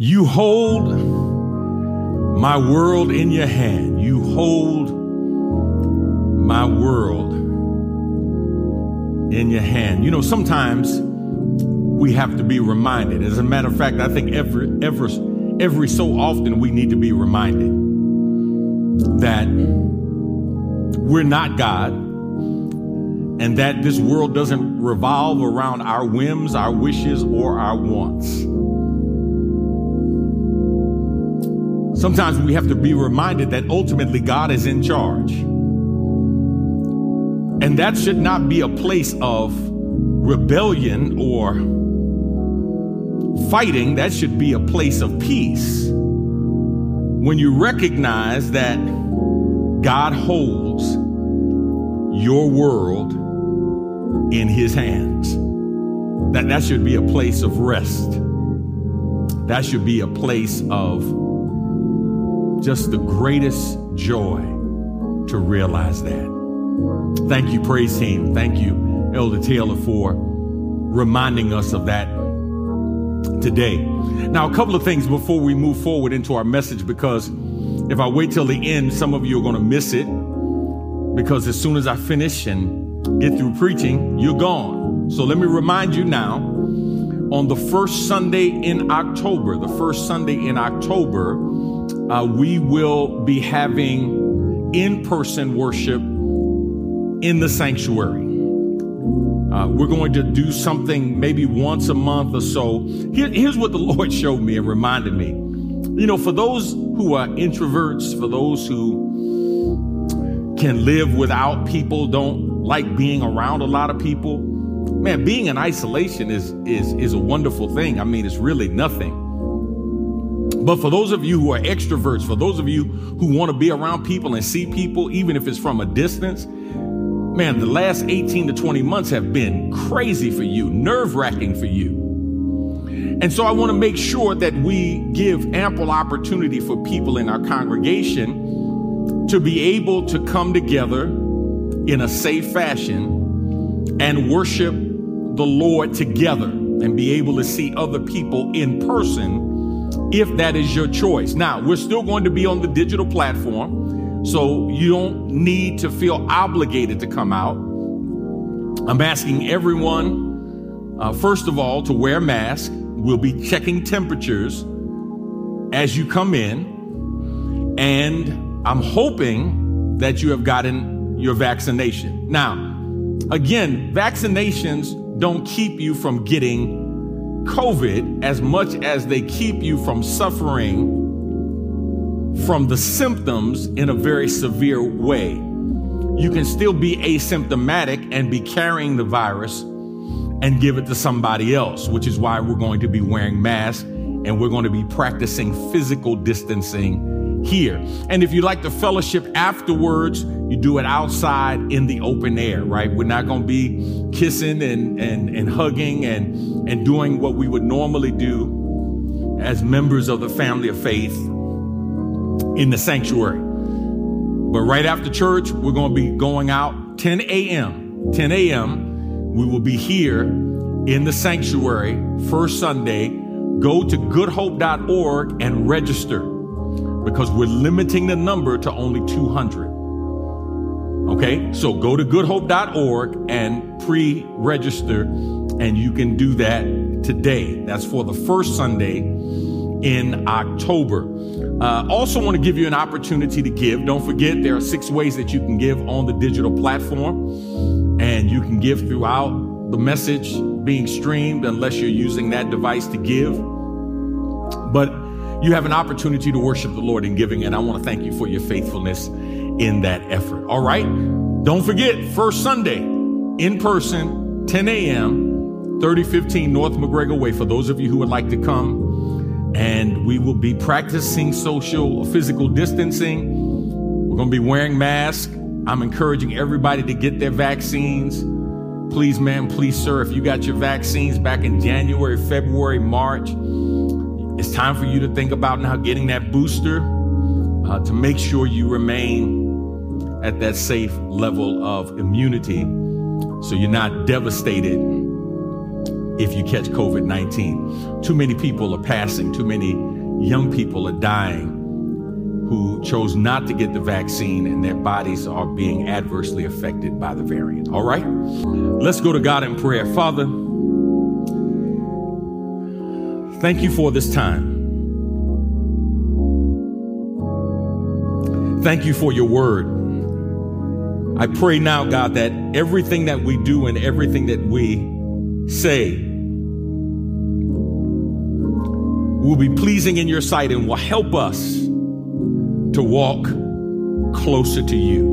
You hold my world in your hand. You hold my world in your hand. You know, sometimes we have to be reminded. As a matter of fact, I think every every every so often we need to be reminded that we're not God and that this world doesn't revolve around our whims, our wishes, or our wants. Sometimes we have to be reminded that ultimately God is in charge. And that should not be a place of rebellion or fighting. That should be a place of peace. When you recognize that God holds your world in his hands, that, that should be a place of rest. That should be a place of just the greatest joy to realize that. Thank you, praise team. Thank you, Elder Taylor, for reminding us of that today. Now, a couple of things before we move forward into our message, because if I wait till the end, some of you are going to miss it. Because as soon as I finish and get through preaching, you're gone. So let me remind you now on the first Sunday in October, the first Sunday in October, uh, we will be having in person worship in the sanctuary. Uh, we're going to do something maybe once a month or so. Here, here's what the Lord showed me and reminded me. You know, for those who are introverts, for those who can live without people, don't like being around a lot of people, man, being in isolation is is is a wonderful thing. I mean, it's really nothing. But for those of you who are extroverts, for those of you who want to be around people and see people, even if it's from a distance, man, the last 18 to 20 months have been crazy for you, nerve wracking for you. And so I want to make sure that we give ample opportunity for people in our congregation to be able to come together in a safe fashion and worship the Lord together and be able to see other people in person if that is your choice. Now, we're still going to be on the digital platform, so you don't need to feel obligated to come out. I'm asking everyone, uh, first of all, to wear masks. We'll be checking temperatures as you come in, and I'm hoping that you have gotten your vaccination. Now, again, vaccinations don't keep you from getting COVID as much as they keep you from suffering from the symptoms in a very severe way. You can still be asymptomatic and be carrying the virus and give it to somebody else, which is why we're going to be wearing masks and we're going to be practicing physical distancing here. And if you like the fellowship afterwards, you do it outside in the open air, right? We're not going to be kissing and, and, and hugging and, and doing what we would normally do as members of the family of faith in the sanctuary. But right after church, we're going to be going out 10 a.m. 10 a.m. We will be here in the sanctuary first Sunday. Go to goodhope.org and register because we're limiting the number to only 200. Okay, so go to goodhope.org and pre register, and you can do that today. That's for the first Sunday in October. Uh, also, want to give you an opportunity to give. Don't forget, there are six ways that you can give on the digital platform, and you can give throughout the message being streamed unless you're using that device to give. But you have an opportunity to worship the Lord in giving, and I want to thank you for your faithfulness in that effort. All right? Don't forget, first Sunday, in person, 10 a.m., 3015 North MacGregor Way, for those of you who would like to come. And we will be practicing social, physical distancing. We're going to be wearing masks. I'm encouraging everybody to get their vaccines. Please, ma'am, please, sir, if you got your vaccines back in January, February, March, time for you to think about now getting that booster uh, to make sure you remain at that safe level of immunity so you're not devastated if you catch COVID 19. Too many people are passing, too many young people are dying who chose not to get the vaccine and their bodies are being adversely affected by the variant. All right? Let's go to God in prayer. Father, thank you for this time. Thank you for your word. I pray now, God, that everything that we do and everything that we say will be pleasing in your sight and will help us to walk closer to you.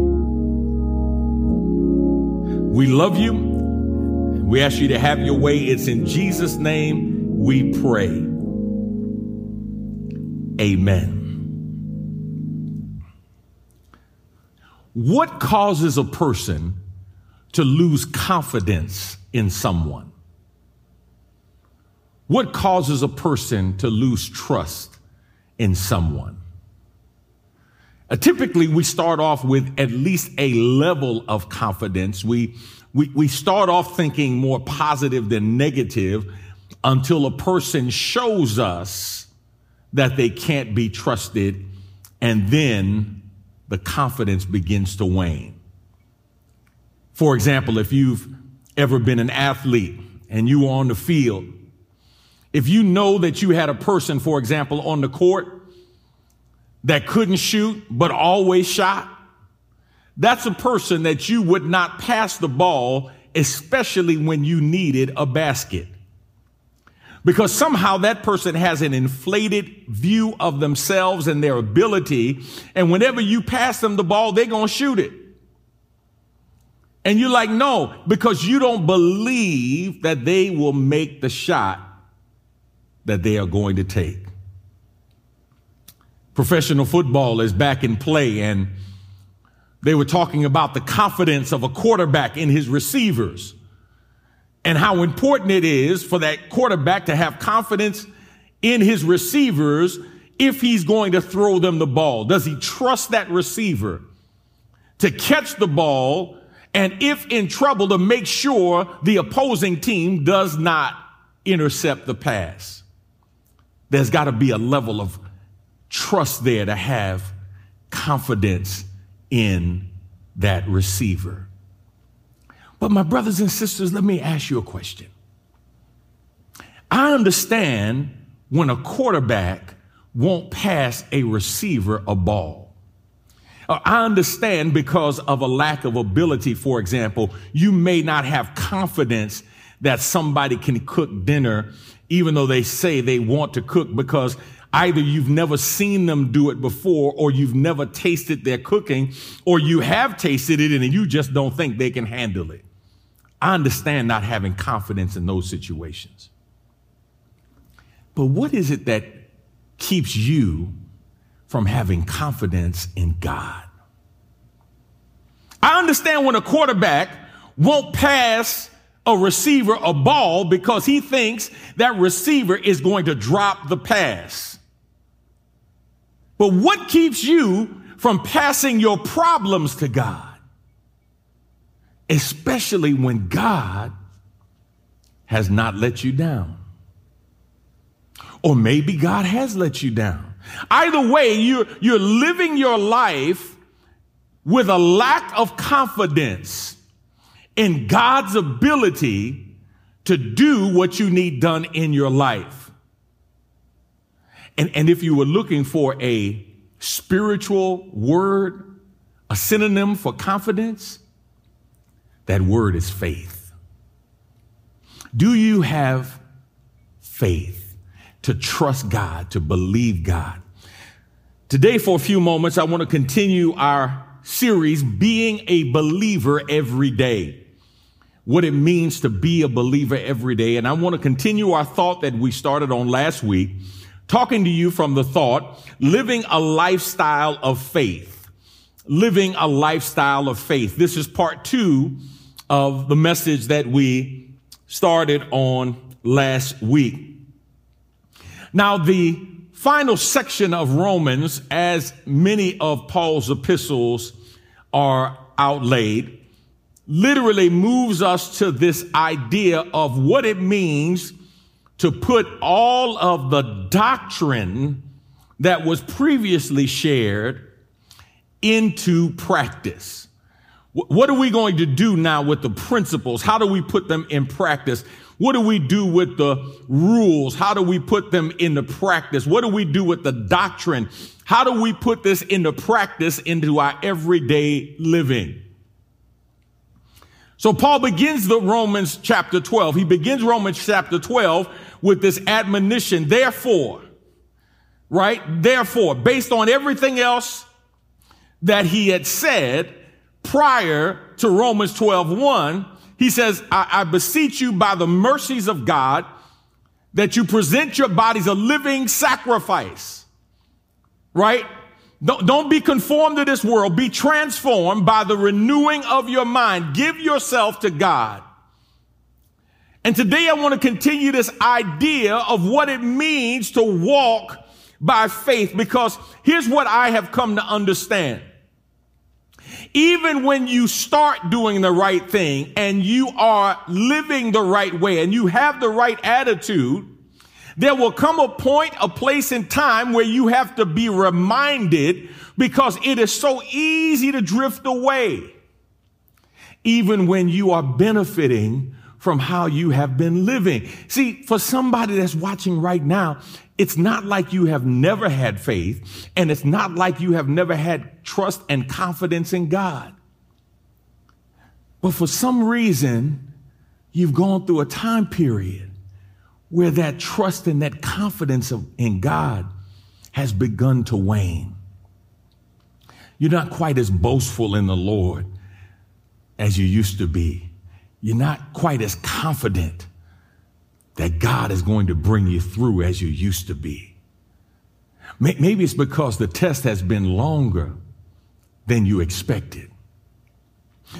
We love you. We ask you to have your way. It's in Jesus' name we pray. Amen. What causes a person to lose confidence in someone? What causes a person to lose trust in someone? Uh, typically, we start off with at least a level of confidence. We, we, we start off thinking more positive than negative until a person shows us that they can't be trusted. And then the confidence begins to wane. For example, if you've ever been an athlete and you were on the field, if you know that you had a person, for example, on the court that couldn't shoot but always shot, that's a person that you would not pass the ball, especially when you needed a basket because somehow that person has an inflated view of themselves and their ability. And whenever you pass them the ball, they're going to shoot it. And you're like, no, because you don't believe that they will make the shot that they are going to take. Professional football is back in play and they were talking about the confidence of a quarterback in his receivers and how important it is for that quarterback to have confidence in his receivers if he's going to throw them the ball. Does he trust that receiver to catch the ball and if in trouble to make sure the opposing team does not intercept the pass? There's got to be a level of trust there to have confidence in that receiver. But my brothers and sisters, let me ask you a question. I understand when a quarterback won't pass a receiver a ball. Uh, I understand because of a lack of ability, for example, you may not have confidence that somebody can cook dinner, even though they say they want to cook, because either you've never seen them do it before, or you've never tasted their cooking, or you have tasted it and you just don't think they can handle it. I understand not having confidence in those situations. But what is it that keeps you from having confidence in God? I understand when a quarterback won't pass a receiver a ball because he thinks that receiver is going to drop the pass. But what keeps you from passing your problems to God? Especially when God has not let you down. Or maybe God has let you down. Either way, you're, you're living your life with a lack of confidence in God's ability to do what you need done in your life. And, and if you were looking for a spiritual word, a synonym for confidence, that word is faith. Do you have faith to trust God, to believe God? Today, for a few moments, I want to continue our series, Being a Believer Every Day. What it means to be a believer every day. And I want to continue our thought that we started on last week, talking to you from the thought, living a lifestyle of faith. Living a lifestyle of faith. This is part two of the message that we started on last week. Now, the final section of Romans, as many of Paul's epistles are outlaid, literally moves us to this idea of what it means to put all of the doctrine that was previously shared into practice. What are we going to do now with the principles? How do we put them in practice? What do we do with the rules? How do we put them into practice? What do we do with the doctrine? How do we put this into practice into our everyday living? So Paul begins the Romans chapter 12. He begins Romans chapter 12 with this admonition. Therefore, right? Therefore, based on everything else that he had said prior to Romans 12, 1, he says, I, I beseech you by the mercies of God that you present your bodies a living sacrifice, right? Don't, don't be conformed to this world. Be transformed by the renewing of your mind. Give yourself to God. And today I want to continue this idea of what it means to walk by faith because here's what I have come to understand. Even when you start doing the right thing and you are living the right way and you have the right attitude, there will come a point, a place in time where you have to be reminded because it is so easy to drift away. Even when you are benefiting from how you have been living. See, for somebody that's watching right now, it's not like you have never had faith, and it's not like you have never had trust and confidence in God. But for some reason, you've gone through a time period where that trust and that confidence of, in God has begun to wane. You're not quite as boastful in the Lord as you used to be. You're not quite as confident that God is going to bring you through as you used to be. Maybe it's because the test has been longer than you expected.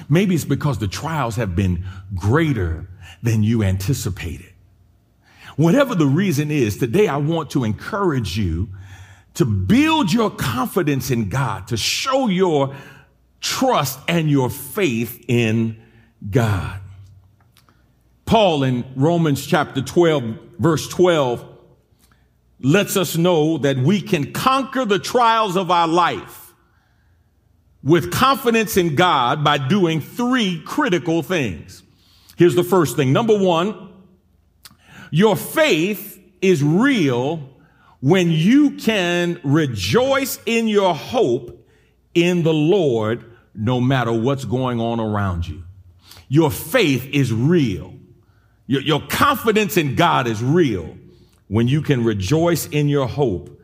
Maybe it's because the trials have been greater than you anticipated. Whatever the reason is, today I want to encourage you to build your confidence in God, to show your trust and your faith in God. Paul in Romans chapter 12, verse 12, lets us know that we can conquer the trials of our life with confidence in God by doing three critical things. Here's the first thing. Number one, your faith is real when you can rejoice in your hope in the Lord no matter what's going on around you. Your faith is real. Your, your confidence in God is real when you can rejoice in your hope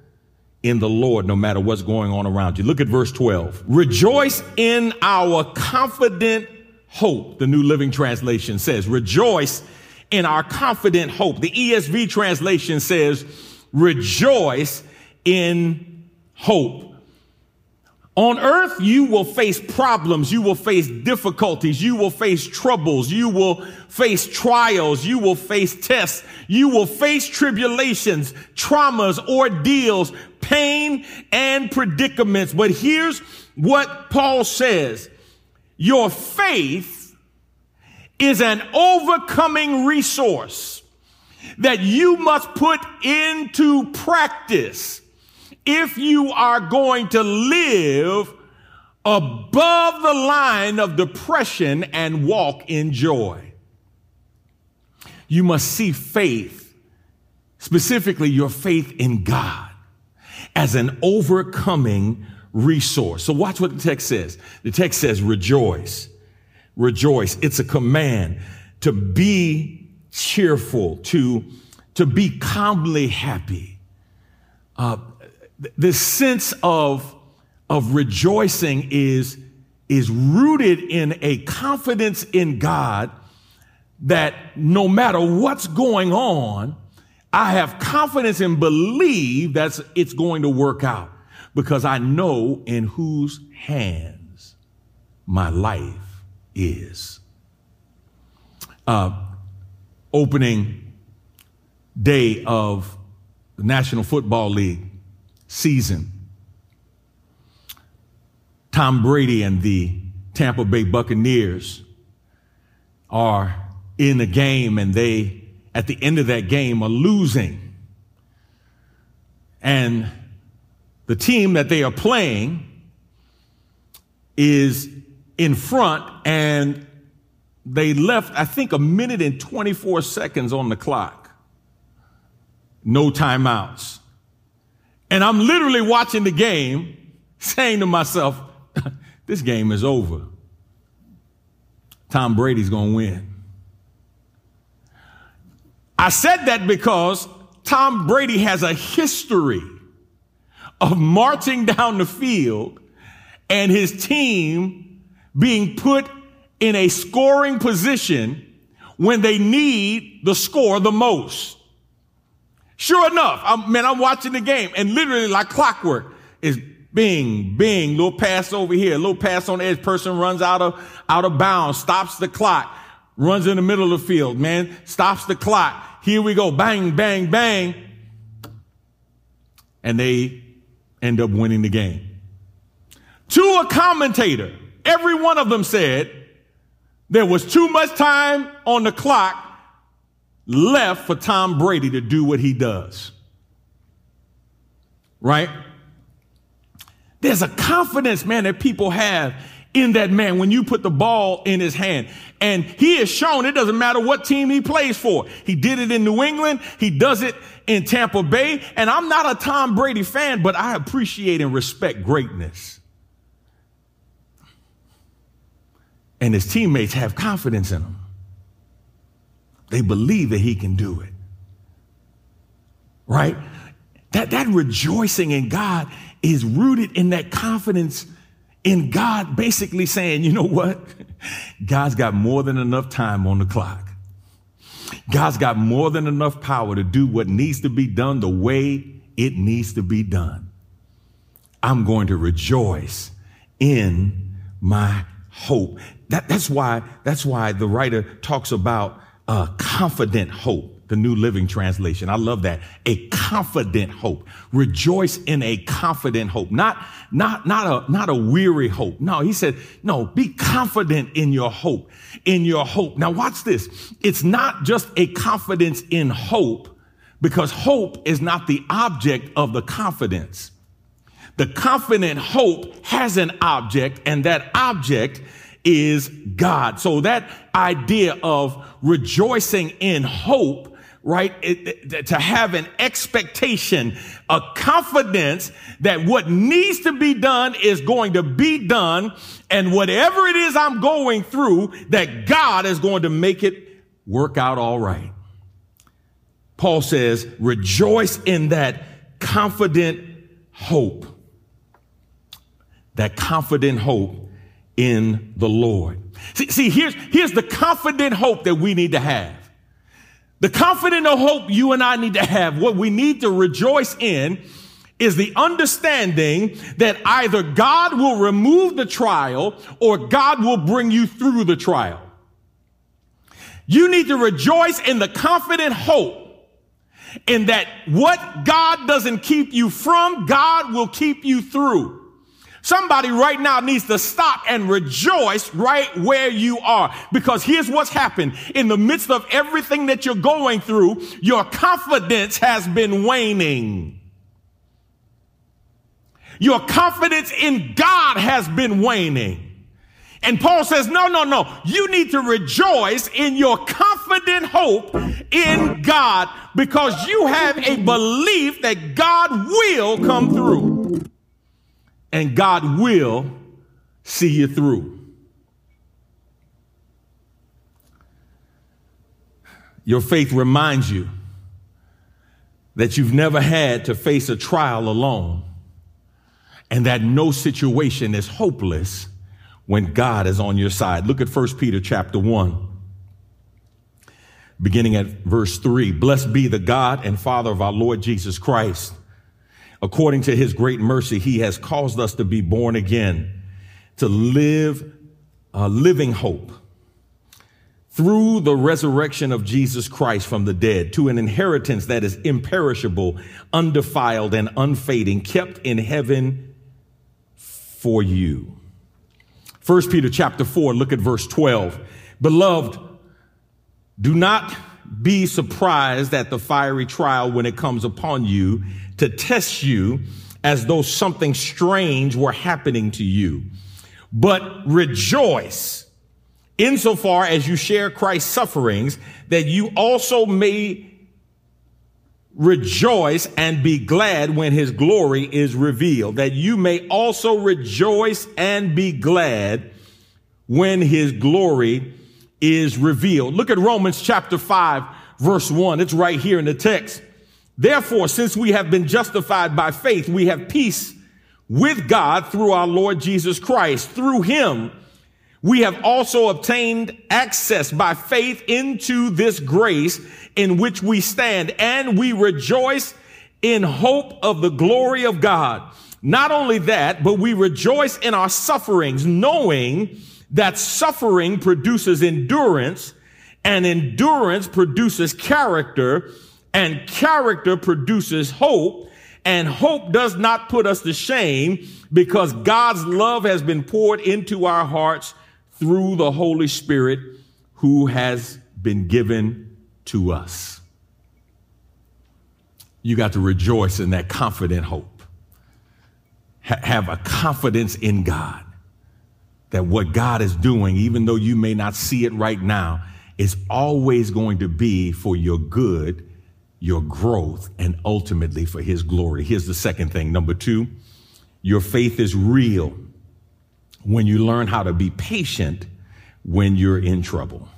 in the Lord no matter what's going on around you. Look at verse 12. Rejoice in our confident hope. The New Living Translation says, rejoice in our confident hope. The ESV translation says, rejoice in hope. On earth, you will face problems. You will face difficulties. You will face troubles. You will face trials. You will face tests. You will face tribulations, traumas, ordeals, pain, and predicaments. But here's what Paul says. Your faith is an overcoming resource that you must put into practice if you are going to live above the line of depression and walk in joy. You must see faith, specifically your faith in God, as an overcoming resource. So watch what the text says. The text says, rejoice, rejoice. It's a command to be cheerful, to, to be calmly happy. Uh, this sense of, of rejoicing is, is rooted in a confidence in God that no matter what's going on, I have confidence and believe that it's going to work out because I know in whose hands my life is. Uh, opening day of the National Football League season. Tom Brady and the Tampa Bay Buccaneers are in a game and they, at the end of that game, are losing. And the team that they are playing is in front and they left, I think, a minute and 24 seconds on the clock. No timeouts. And I'm literally watching the game saying to myself, this game is over. Tom Brady's going to win. I said that because Tom Brady has a history of marching down the field and his team being put in a scoring position when they need the score the most. Sure enough, I'm, man, I'm watching the game and literally like clockwork is bing, bing, little pass over here, little pass on edge. Person runs out of, out of bounds, stops the clock, runs in the middle of the field, man, stops the clock. Here we go. Bang, bang, bang. And they end up winning the game. To a commentator, every one of them said, there was too much time on the clock left for Tom Brady to do what he does. Right? There's a confidence, man, that people have in that man when you put the ball in his hand. And he has shown it doesn't matter what team he plays for. He did it in New England. He does it in Tampa Bay. And I'm not a Tom Brady fan, but I appreciate and respect greatness. and his teammates have confidence in him. They believe that he can do it. Right? That, that rejoicing in God is rooted in that confidence in God, basically saying, you know what? God's got more than enough time on the clock. God's got more than enough power to do what needs to be done the way it needs to be done. I'm going to rejoice in my hope. That, that's why, that's why the writer talks about a confident hope, the New Living Translation. I love that. A confident hope. Rejoice in a confident hope. Not, not, not a, not a weary hope. No, he said, no, be confident in your hope, in your hope. Now watch this. It's not just a confidence in hope because hope is not the object of the confidence. The confident hope has an object and that object is God. So that idea of rejoicing in hope, right? It, it, to have an expectation, a confidence that what needs to be done is going to be done. And whatever it is I'm going through, that God is going to make it work out all right. Paul says, rejoice in that confident hope. That confident hope in the Lord. See, see, here's, here's the confident hope that we need to have. The confident hope you and I need to have, what we need to rejoice in is the understanding that either God will remove the trial or God will bring you through the trial. You need to rejoice in the confident hope in that what God doesn't keep you from, God will keep you through. Somebody right now needs to stop and rejoice right where you are. Because here's what's happened. In the midst of everything that you're going through, your confidence has been waning. Your confidence in God has been waning. And Paul says, no, no, no. You need to rejoice in your confident hope in God because you have a belief that God will come through and God will see you through. Your faith reminds you that you've never had to face a trial alone and that no situation is hopeless when God is on your side. Look at 1 Peter chapter 1 beginning at verse 3. Blessed be the God and Father of our Lord Jesus Christ According to his great mercy, he has caused us to be born again, to live a living hope through the resurrection of Jesus Christ from the dead to an inheritance that is imperishable, undefiled, and unfading, kept in heaven for you. First Peter chapter 4, look at verse 12. Beloved, Do not be surprised at the fiery trial when it comes upon you to test you as though something strange were happening to you. But rejoice insofar as you share Christ's sufferings, that you also may rejoice and be glad when his glory is revealed, that you may also rejoice and be glad when his glory is revealed. Look at Romans chapter 5, verse 1. It's right here in the text. Therefore, since we have been justified by faith, we have peace with God through our Lord Jesus Christ. Through him, we have also obtained access by faith into this grace in which we stand and we rejoice in hope of the glory of God. Not only that, but we rejoice in our sufferings, knowing that suffering produces endurance and endurance produces character and character produces hope and hope does not put us to shame because God's love has been poured into our hearts through the Holy Spirit who has been given to us. You got to rejoice in that confident hope. Ha- have a confidence in God that what God is doing, even though you may not see it right now, is always going to be for your good, your growth, and ultimately for His glory. Here's the second thing. Number two, your faith is real when you learn how to be patient when you're in trouble.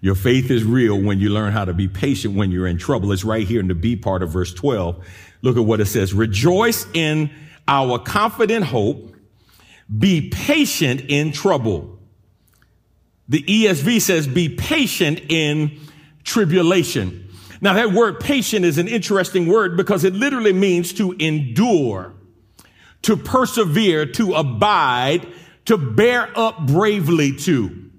Your faith is real when you learn how to be patient when you're in trouble. It's right here in the B part of verse 12. Look at what it says. Rejoice in our confident hope. Be patient in trouble. The ESV says be patient in tribulation. Now that word patient is an interesting word because it literally means to endure to persevere, to abide, to bear up bravely to.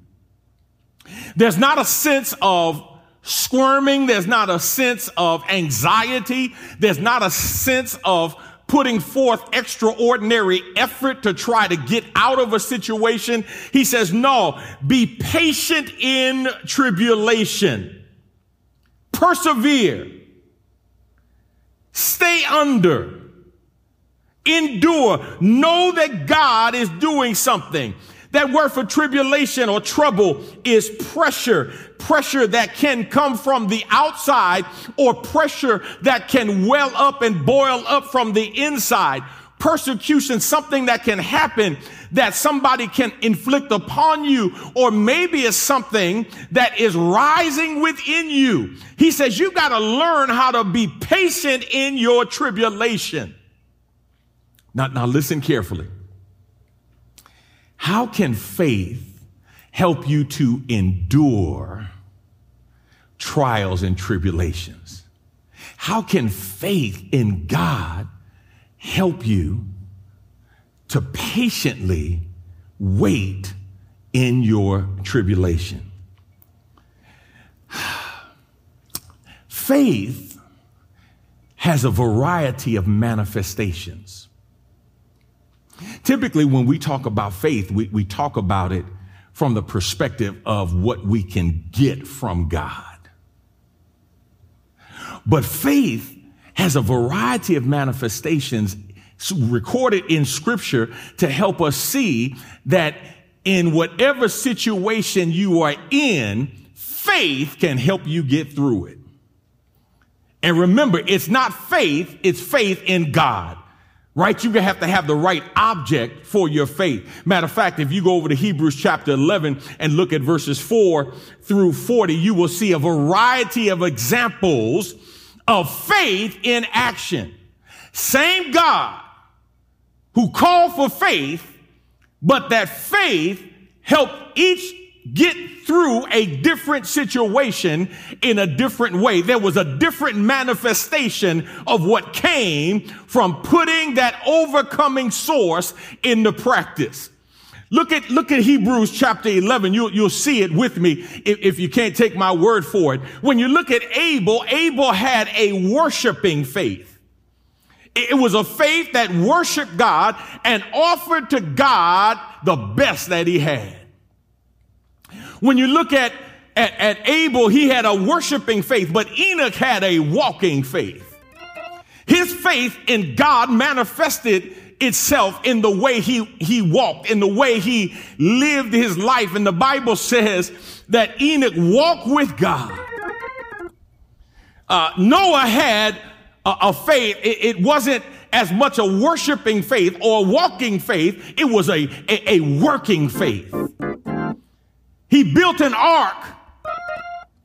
There's not a sense of squirming. There's not a sense of anxiety. There's not a sense of putting forth extraordinary effort to try to get out of a situation. He says, no, be patient in tribulation. Persevere. Stay under Endure. Know that God is doing something. That word for tribulation or trouble is pressure. Pressure that can come from the outside or pressure that can well up and boil up from the inside. Persecution, something that can happen that somebody can inflict upon you, or maybe it's something that is rising within you. He says you got to learn how to be patient in your tribulation. Now, now listen carefully. How can faith help you to endure trials and tribulations? How can faith in God help you to patiently wait in your tribulation? Faith has a variety of manifestations. Typically, when we talk about faith, we, we talk about it from the perspective of what we can get from God. But faith has a variety of manifestations recorded in scripture to help us see that in whatever situation you are in, faith can help you get through it. And remember, it's not faith, it's faith in God right? You have to have the right object for your faith. Matter of fact, if you go over to Hebrews chapter 11 and look at verses 4 through 40, you will see a variety of examples of faith in action. Same God who called for faith, but that faith helped each get through a different situation in a different way. There was a different manifestation of what came from putting that overcoming source into practice. Look at, look at Hebrews chapter 11. You'll, you'll see it with me if, if you can't take my word for it. When you look at Abel, Abel had a worshiping faith. It was a faith that worshiped God and offered to God the best that he had. When you look at at, at Abel, he had a worshiping faith, but Enoch had a walking faith. His faith in God manifested itself in the way he, he walked, in the way he lived his life. And the Bible says that Enoch walked with God. Uh, Noah had a, a faith. It, it, wasn't as much a worshiping faith or a walking faith. It was a, a, a working faith. He built an ark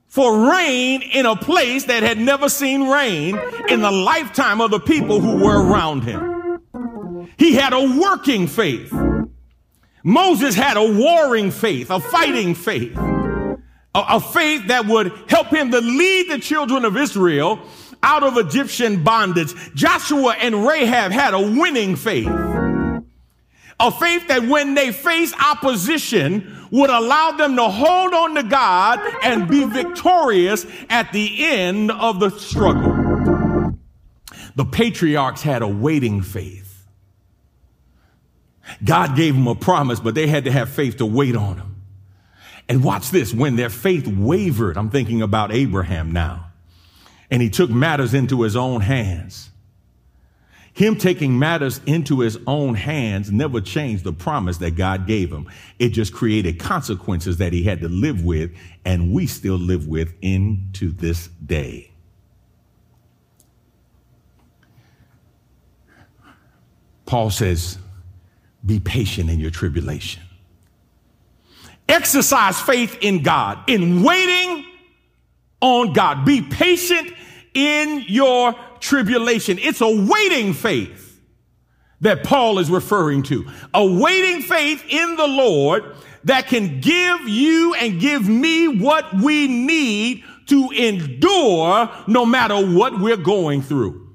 for rain in a place that had never seen rain in the lifetime of the people who were around him. He had a working faith. Moses had a warring faith, a fighting faith, a, a faith that would help him to lead the children of Israel out of Egyptian bondage. Joshua and Rahab had a winning faith. A faith that when they face opposition would allow them to hold on to God and be victorious at the end of the struggle. The patriarchs had a waiting faith. God gave them a promise, but they had to have faith to wait on him. And watch this when their faith wavered, I'm thinking about Abraham now, and he took matters into his own hands. Him taking matters into his own hands never changed the promise that God gave him. It just created consequences that he had to live with, and we still live with into this day. Paul says, be patient in your tribulation. Exercise faith in God, in waiting on God. Be patient in your tribulation. It's a waiting faith that Paul is referring to. A waiting faith in the Lord that can give you and give me what we need to endure no matter what we're going through.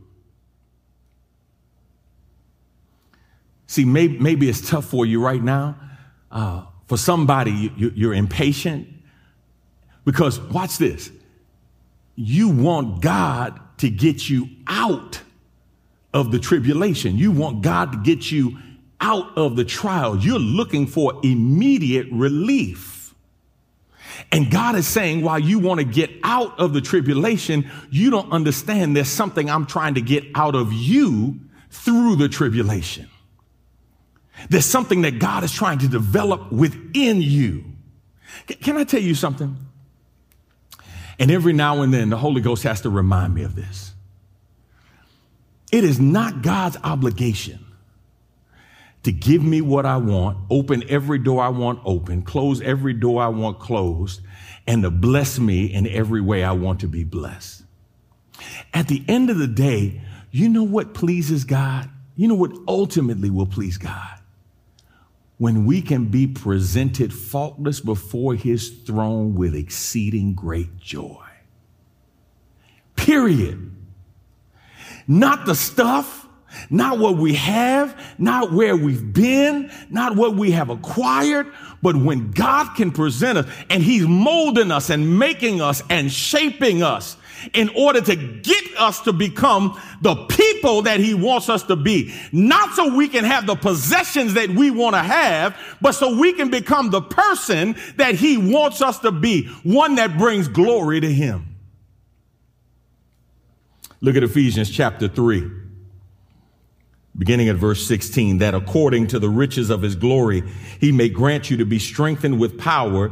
See, maybe, maybe it's tough for you right now. Uh, for somebody, you, you're impatient because watch this. You want God to get you out of the tribulation. You want God to get you out of the trial. You're looking for immediate relief. And God is saying, while you want to get out of the tribulation, you don't understand there's something I'm trying to get out of you through the tribulation. There's something that God is trying to develop within you. Can I tell you something? And every now and then, the Holy Ghost has to remind me of this. It is not God's obligation to give me what I want, open every door I want open, close every door I want closed, and to bless me in every way I want to be blessed. At the end of the day, you know what pleases God? You know what ultimately will please God? When we can be presented faultless before his throne with exceeding great joy. Period. Not the stuff, not what we have, not where we've been, not what we have acquired, but when God can present us and He's molding us and making us and shaping us in order to get us to become the people that He wants us to be. Not so we can have the possessions that we want to have, but so we can become the person that He wants us to be, one that brings glory to Him. Look at Ephesians chapter 3, beginning at verse 16, that according to the riches of his glory, he may grant you to be strengthened with power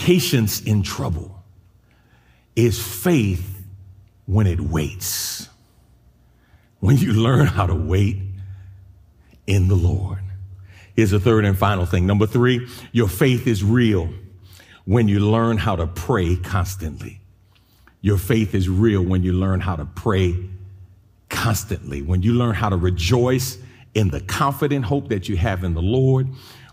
Patience in trouble is faith when it waits. When you learn how to wait in the Lord. Here's the third and final thing. Number three, your faith is real when you learn how to pray constantly. Your faith is real when you learn how to pray constantly, when you learn how to rejoice in the confident hope that you have in the Lord,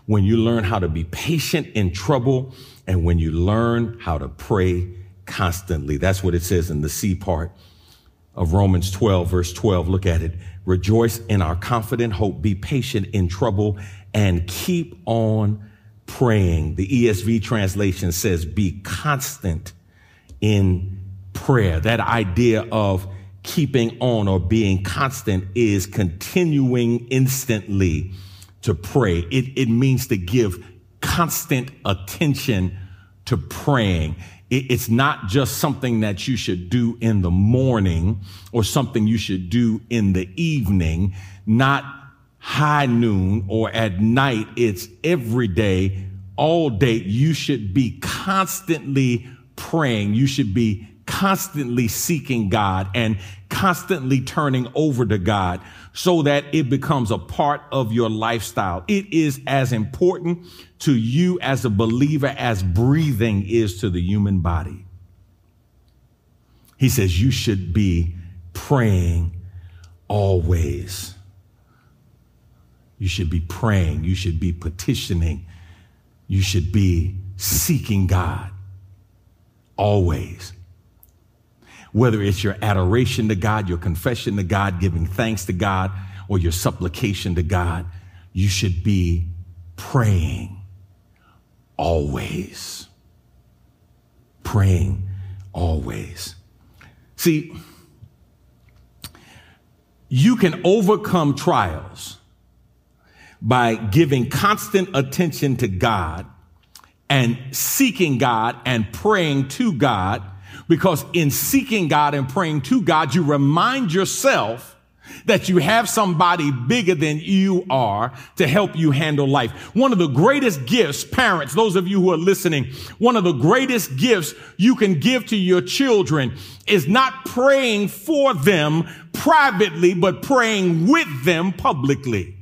when you learn how to be patient in trouble and when you learn how to pray constantly. That's what it says in the C part of Romans 12, verse 12. Look at it. Rejoice in our confident hope, be patient in trouble, and keep on praying. The ESV translation says, be constant in prayer. That idea of keeping on or being constant is continuing instantly to pray. It, it means to give constant attention to praying. It, it's not just something that you should do in the morning or something you should do in the evening, not high noon or at night. It's every day, all day. You should be constantly praying. You should be constantly seeking God and constantly turning over to God so that it becomes a part of your lifestyle. It is as important to you as a believer as breathing is to the human body. He says you should be praying always. You should be praying. You should be petitioning. You should be seeking God always whether it's your adoration to God, your confession to God, giving thanks to God, or your supplication to God, you should be praying always. Praying always. See, you can overcome trials by giving constant attention to God and seeking God and praying to God because in seeking God and praying to God, you remind yourself that you have somebody bigger than you are to help you handle life. One of the greatest gifts, parents, those of you who are listening, one of the greatest gifts you can give to your children is not praying for them privately, but praying with them publicly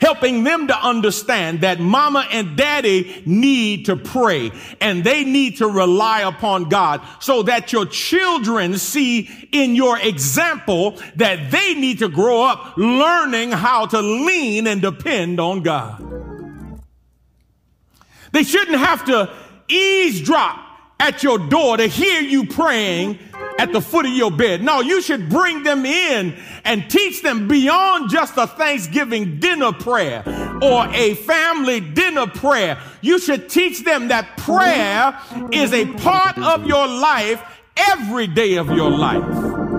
helping them to understand that mama and daddy need to pray and they need to rely upon God so that your children see in your example that they need to grow up learning how to lean and depend on God. They shouldn't have to eavesdrop at your door to hear you praying at the foot of your bed. No, you should bring them in and teach them beyond just a Thanksgiving dinner prayer or a family dinner prayer. You should teach them that prayer is a part of your life every day of your life.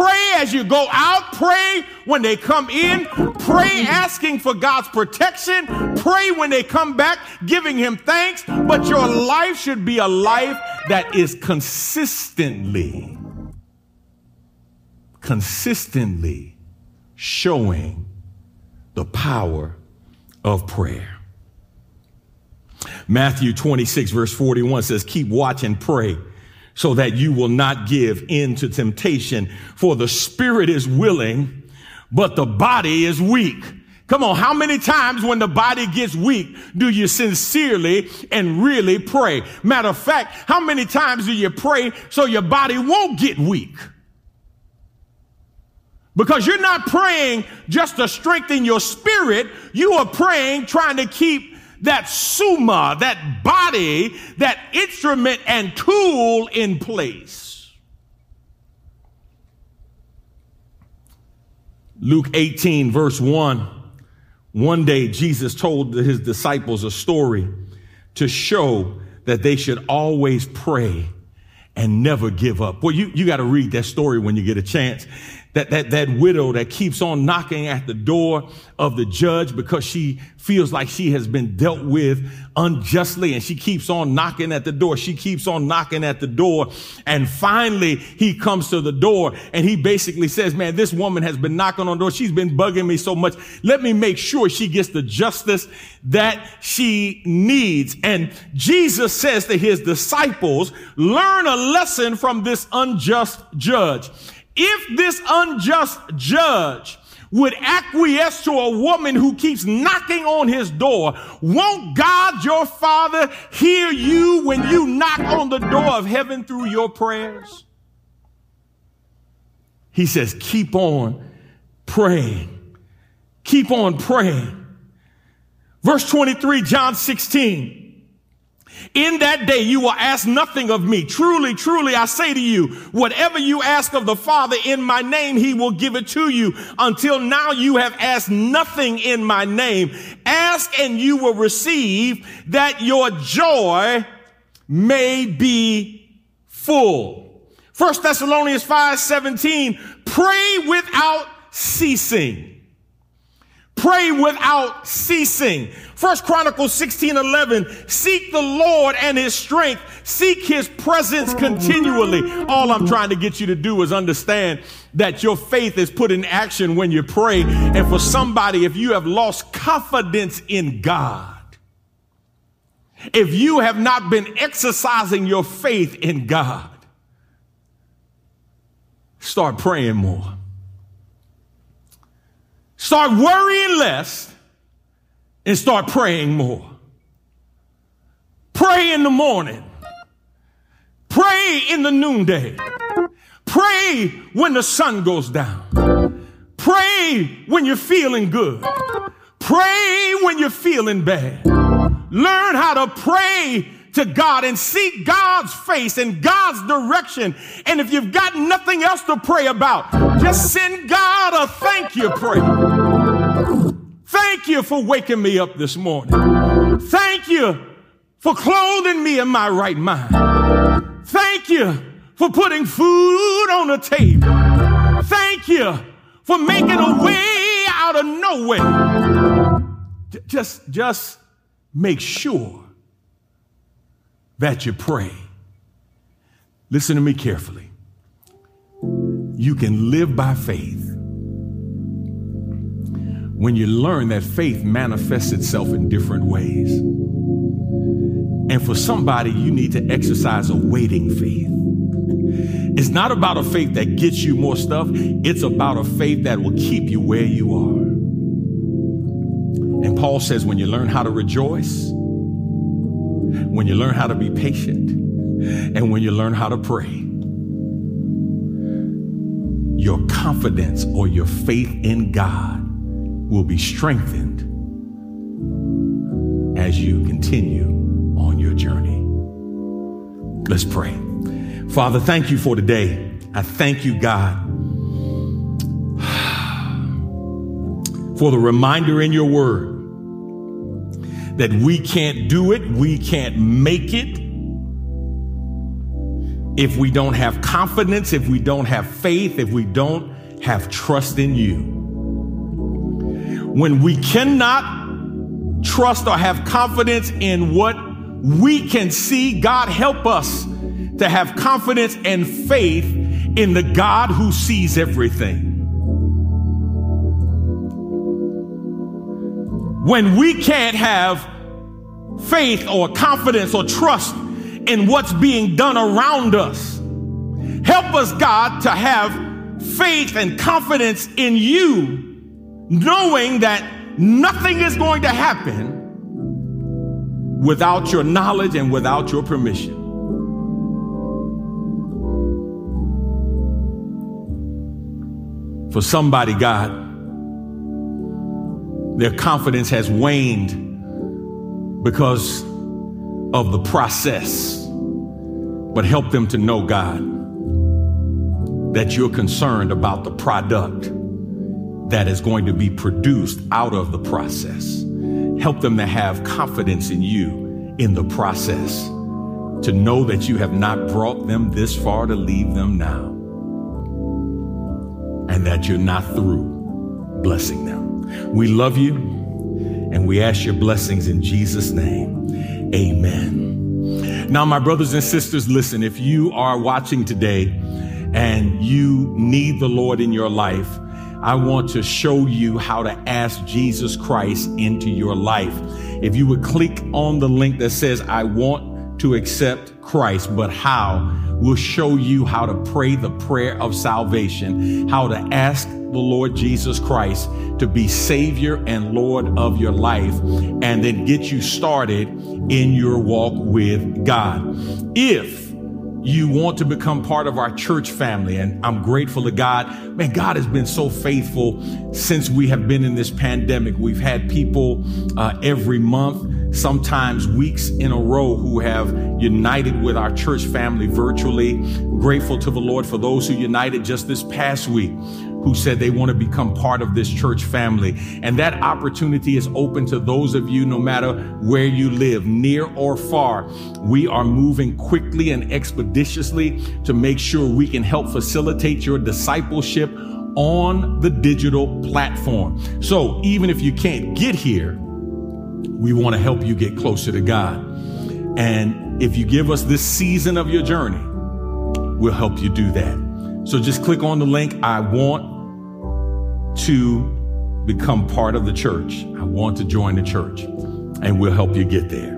Pray as you go out. Pray when they come in. Pray asking for God's protection. Pray when they come back, giving Him thanks. But your life should be a life that is consistently, consistently showing the power of prayer. Matthew 26, verse 41 says, Keep watch and pray so that you will not give in to temptation. For the spirit is willing, but the body is weak. Come on, how many times when the body gets weak do you sincerely and really pray? Matter of fact, how many times do you pray so your body won't get weak? Because you're not praying just to strengthen your spirit, you are praying trying to keep that soma, that body, that instrument and tool in place. Luke 18, verse 1. One day, Jesus told his disciples a story to show that they should always pray and never give up. Well, you, you got to read that story when you get a chance that, that, that widow that keeps on knocking at the door of the judge because she feels like she has been dealt with unjustly and she keeps on knocking at the door. She keeps on knocking at the door. And finally he comes to the door and he basically says, man, this woman has been knocking on the door. She's been bugging me so much. Let me make sure she gets the justice that she needs. And Jesus says to his disciples, learn a lesson from this unjust judge. If this unjust judge would acquiesce to a woman who keeps knocking on his door, won't God your Father hear you when you knock on the door of heaven through your prayers? He says, keep on praying. Keep on praying. Verse 23, John 16. In that day you will ask nothing of me. Truly, truly, I say to you, whatever you ask of the Father in my name, he will give it to you. Until now you have asked nothing in my name. Ask and you will receive that your joy may be full. First Thessalonians 5, 17, pray without ceasing. Pray without ceasing. First Chronicles 16, 11. Seek the Lord and his strength. Seek his presence continually. All I'm trying to get you to do is understand that your faith is put in action when you pray. And for somebody, if you have lost confidence in God, if you have not been exercising your faith in God, start praying more. Start worrying less and start praying more. Pray in the morning. Pray in the noonday. Pray when the sun goes down. Pray when you're feeling good. Pray when you're feeling bad. Learn how to pray to God and seek God's face and God's direction. And if you've got nothing else to pray about, just send God a thank you prayer. Thank you for waking me up this morning. Thank you for clothing me in my right mind. Thank you for putting food on the table. Thank you for making a way out of nowhere. Just, just make sure that you pray. Listen to me carefully. You can live by faith when you learn that faith manifests itself in different ways. And for somebody, you need to exercise a waiting faith. It's not about a faith that gets you more stuff, it's about a faith that will keep you where you are. And Paul says, when you learn how to rejoice, when you learn how to be patient and when you learn how to pray, your confidence or your faith in God will be strengthened as you continue on your journey. Let's pray. Father, thank you for today. I thank you, God, for the reminder in your word that we can't do it, we can't make it. If we don't have confidence, if we don't have faith, if we don't have trust in you. When we cannot trust or have confidence in what we can see, God help us to have confidence and faith in the God who sees everything. When we can't have faith or confidence or trust in what's being done around us. Help us, God, to have faith and confidence in you, knowing that nothing is going to happen without your knowledge and without your permission. For somebody, God, their confidence has waned because of the process. But help them to know, God, that you're concerned about the product that is going to be produced out of the process. Help them to have confidence in you in the process, to know that you have not brought them this far to leave them now, and that you're not through blessing them. We love you and we ask your blessings in Jesus' name. Amen. Now, my brothers and sisters, listen, if you are watching today and you need the Lord in your life, I want to show you how to ask Jesus Christ into your life. If you would click on the link that says, I want to accept Christ, but how? We'll show you how to pray the prayer of salvation, how to ask the Lord Jesus Christ to be Savior and Lord of your life, and then get you started in your walk with God. If you want to become part of our church family. And I'm grateful to God. Man, God has been so faithful since we have been in this pandemic. We've had people uh, every month, sometimes weeks in a row, who have united with our church family virtually. Grateful to the Lord for those who united just this past week who said they want to become part of this church family. And that opportunity is open to those of you, no matter where you live, near or far. We are moving quickly and expeditiously to make sure we can help facilitate your discipleship on the digital platform. So even if you can't get here, we want to help you get closer to God. And if you give us this season of your journey, we'll help you do that. So just click on the link. I want to become part of the church. I want to join the church and we'll help you get there.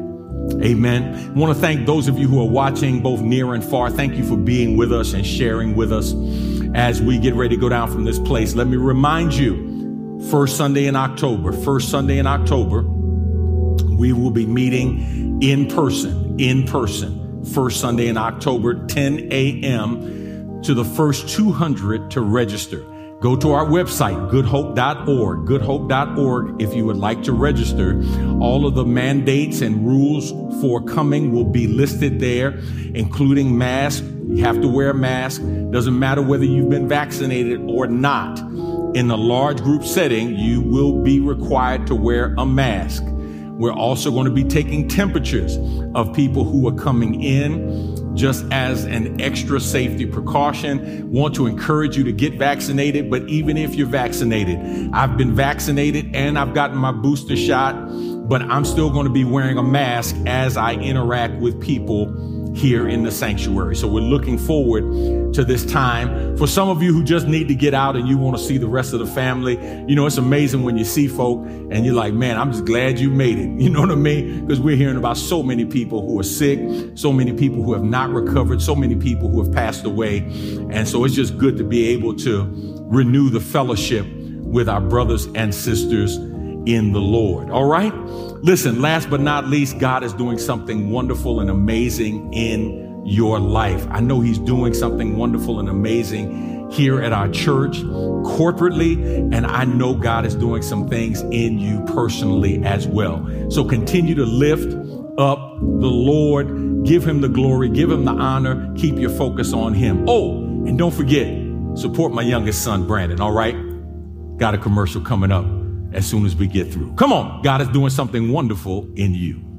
Amen. I want to thank those of you who are watching both near and far. Thank you for being with us and sharing with us as we get ready to go down from this place. Let me remind you, first Sunday in October, first Sunday in October, we will be meeting in person, in person, first Sunday in October, 10 a.m to the first 200 to register. Go to our website, goodhope.org, goodhope.org, if you would like to register. All of the mandates and rules for coming will be listed there, including mask. You have to wear a mask. Doesn't matter whether you've been vaccinated or not. In a large group setting, you will be required to wear a mask. We're also going to be taking temperatures of people who are coming in just as an extra safety precaution. Want to encourage you to get vaccinated, but even if you're vaccinated, I've been vaccinated and I've gotten my booster shot, but I'm still going to be wearing a mask as I interact with people here in the sanctuary. So we're looking forward to this time. For some of you who just need to get out and you want to see the rest of the family, you know, it's amazing when you see folk and you're like, man, I'm just glad you made it. You know what I mean? Because we're hearing about so many people who are sick, so many people who have not recovered, so many people who have passed away. And so it's just good to be able to renew the fellowship with our brothers and sisters in the Lord. All right? Listen, last but not least, God is doing something wonderful and amazing in your life. I know He's doing something wonderful and amazing here at our church corporately, and I know God is doing some things in you personally as well. So continue to lift up the Lord, give Him the glory, give Him the honor, keep your focus on Him. Oh, and don't forget, support my youngest son, Brandon, all right? Got a commercial coming up as soon as we get through. Come on, God is doing something wonderful in you.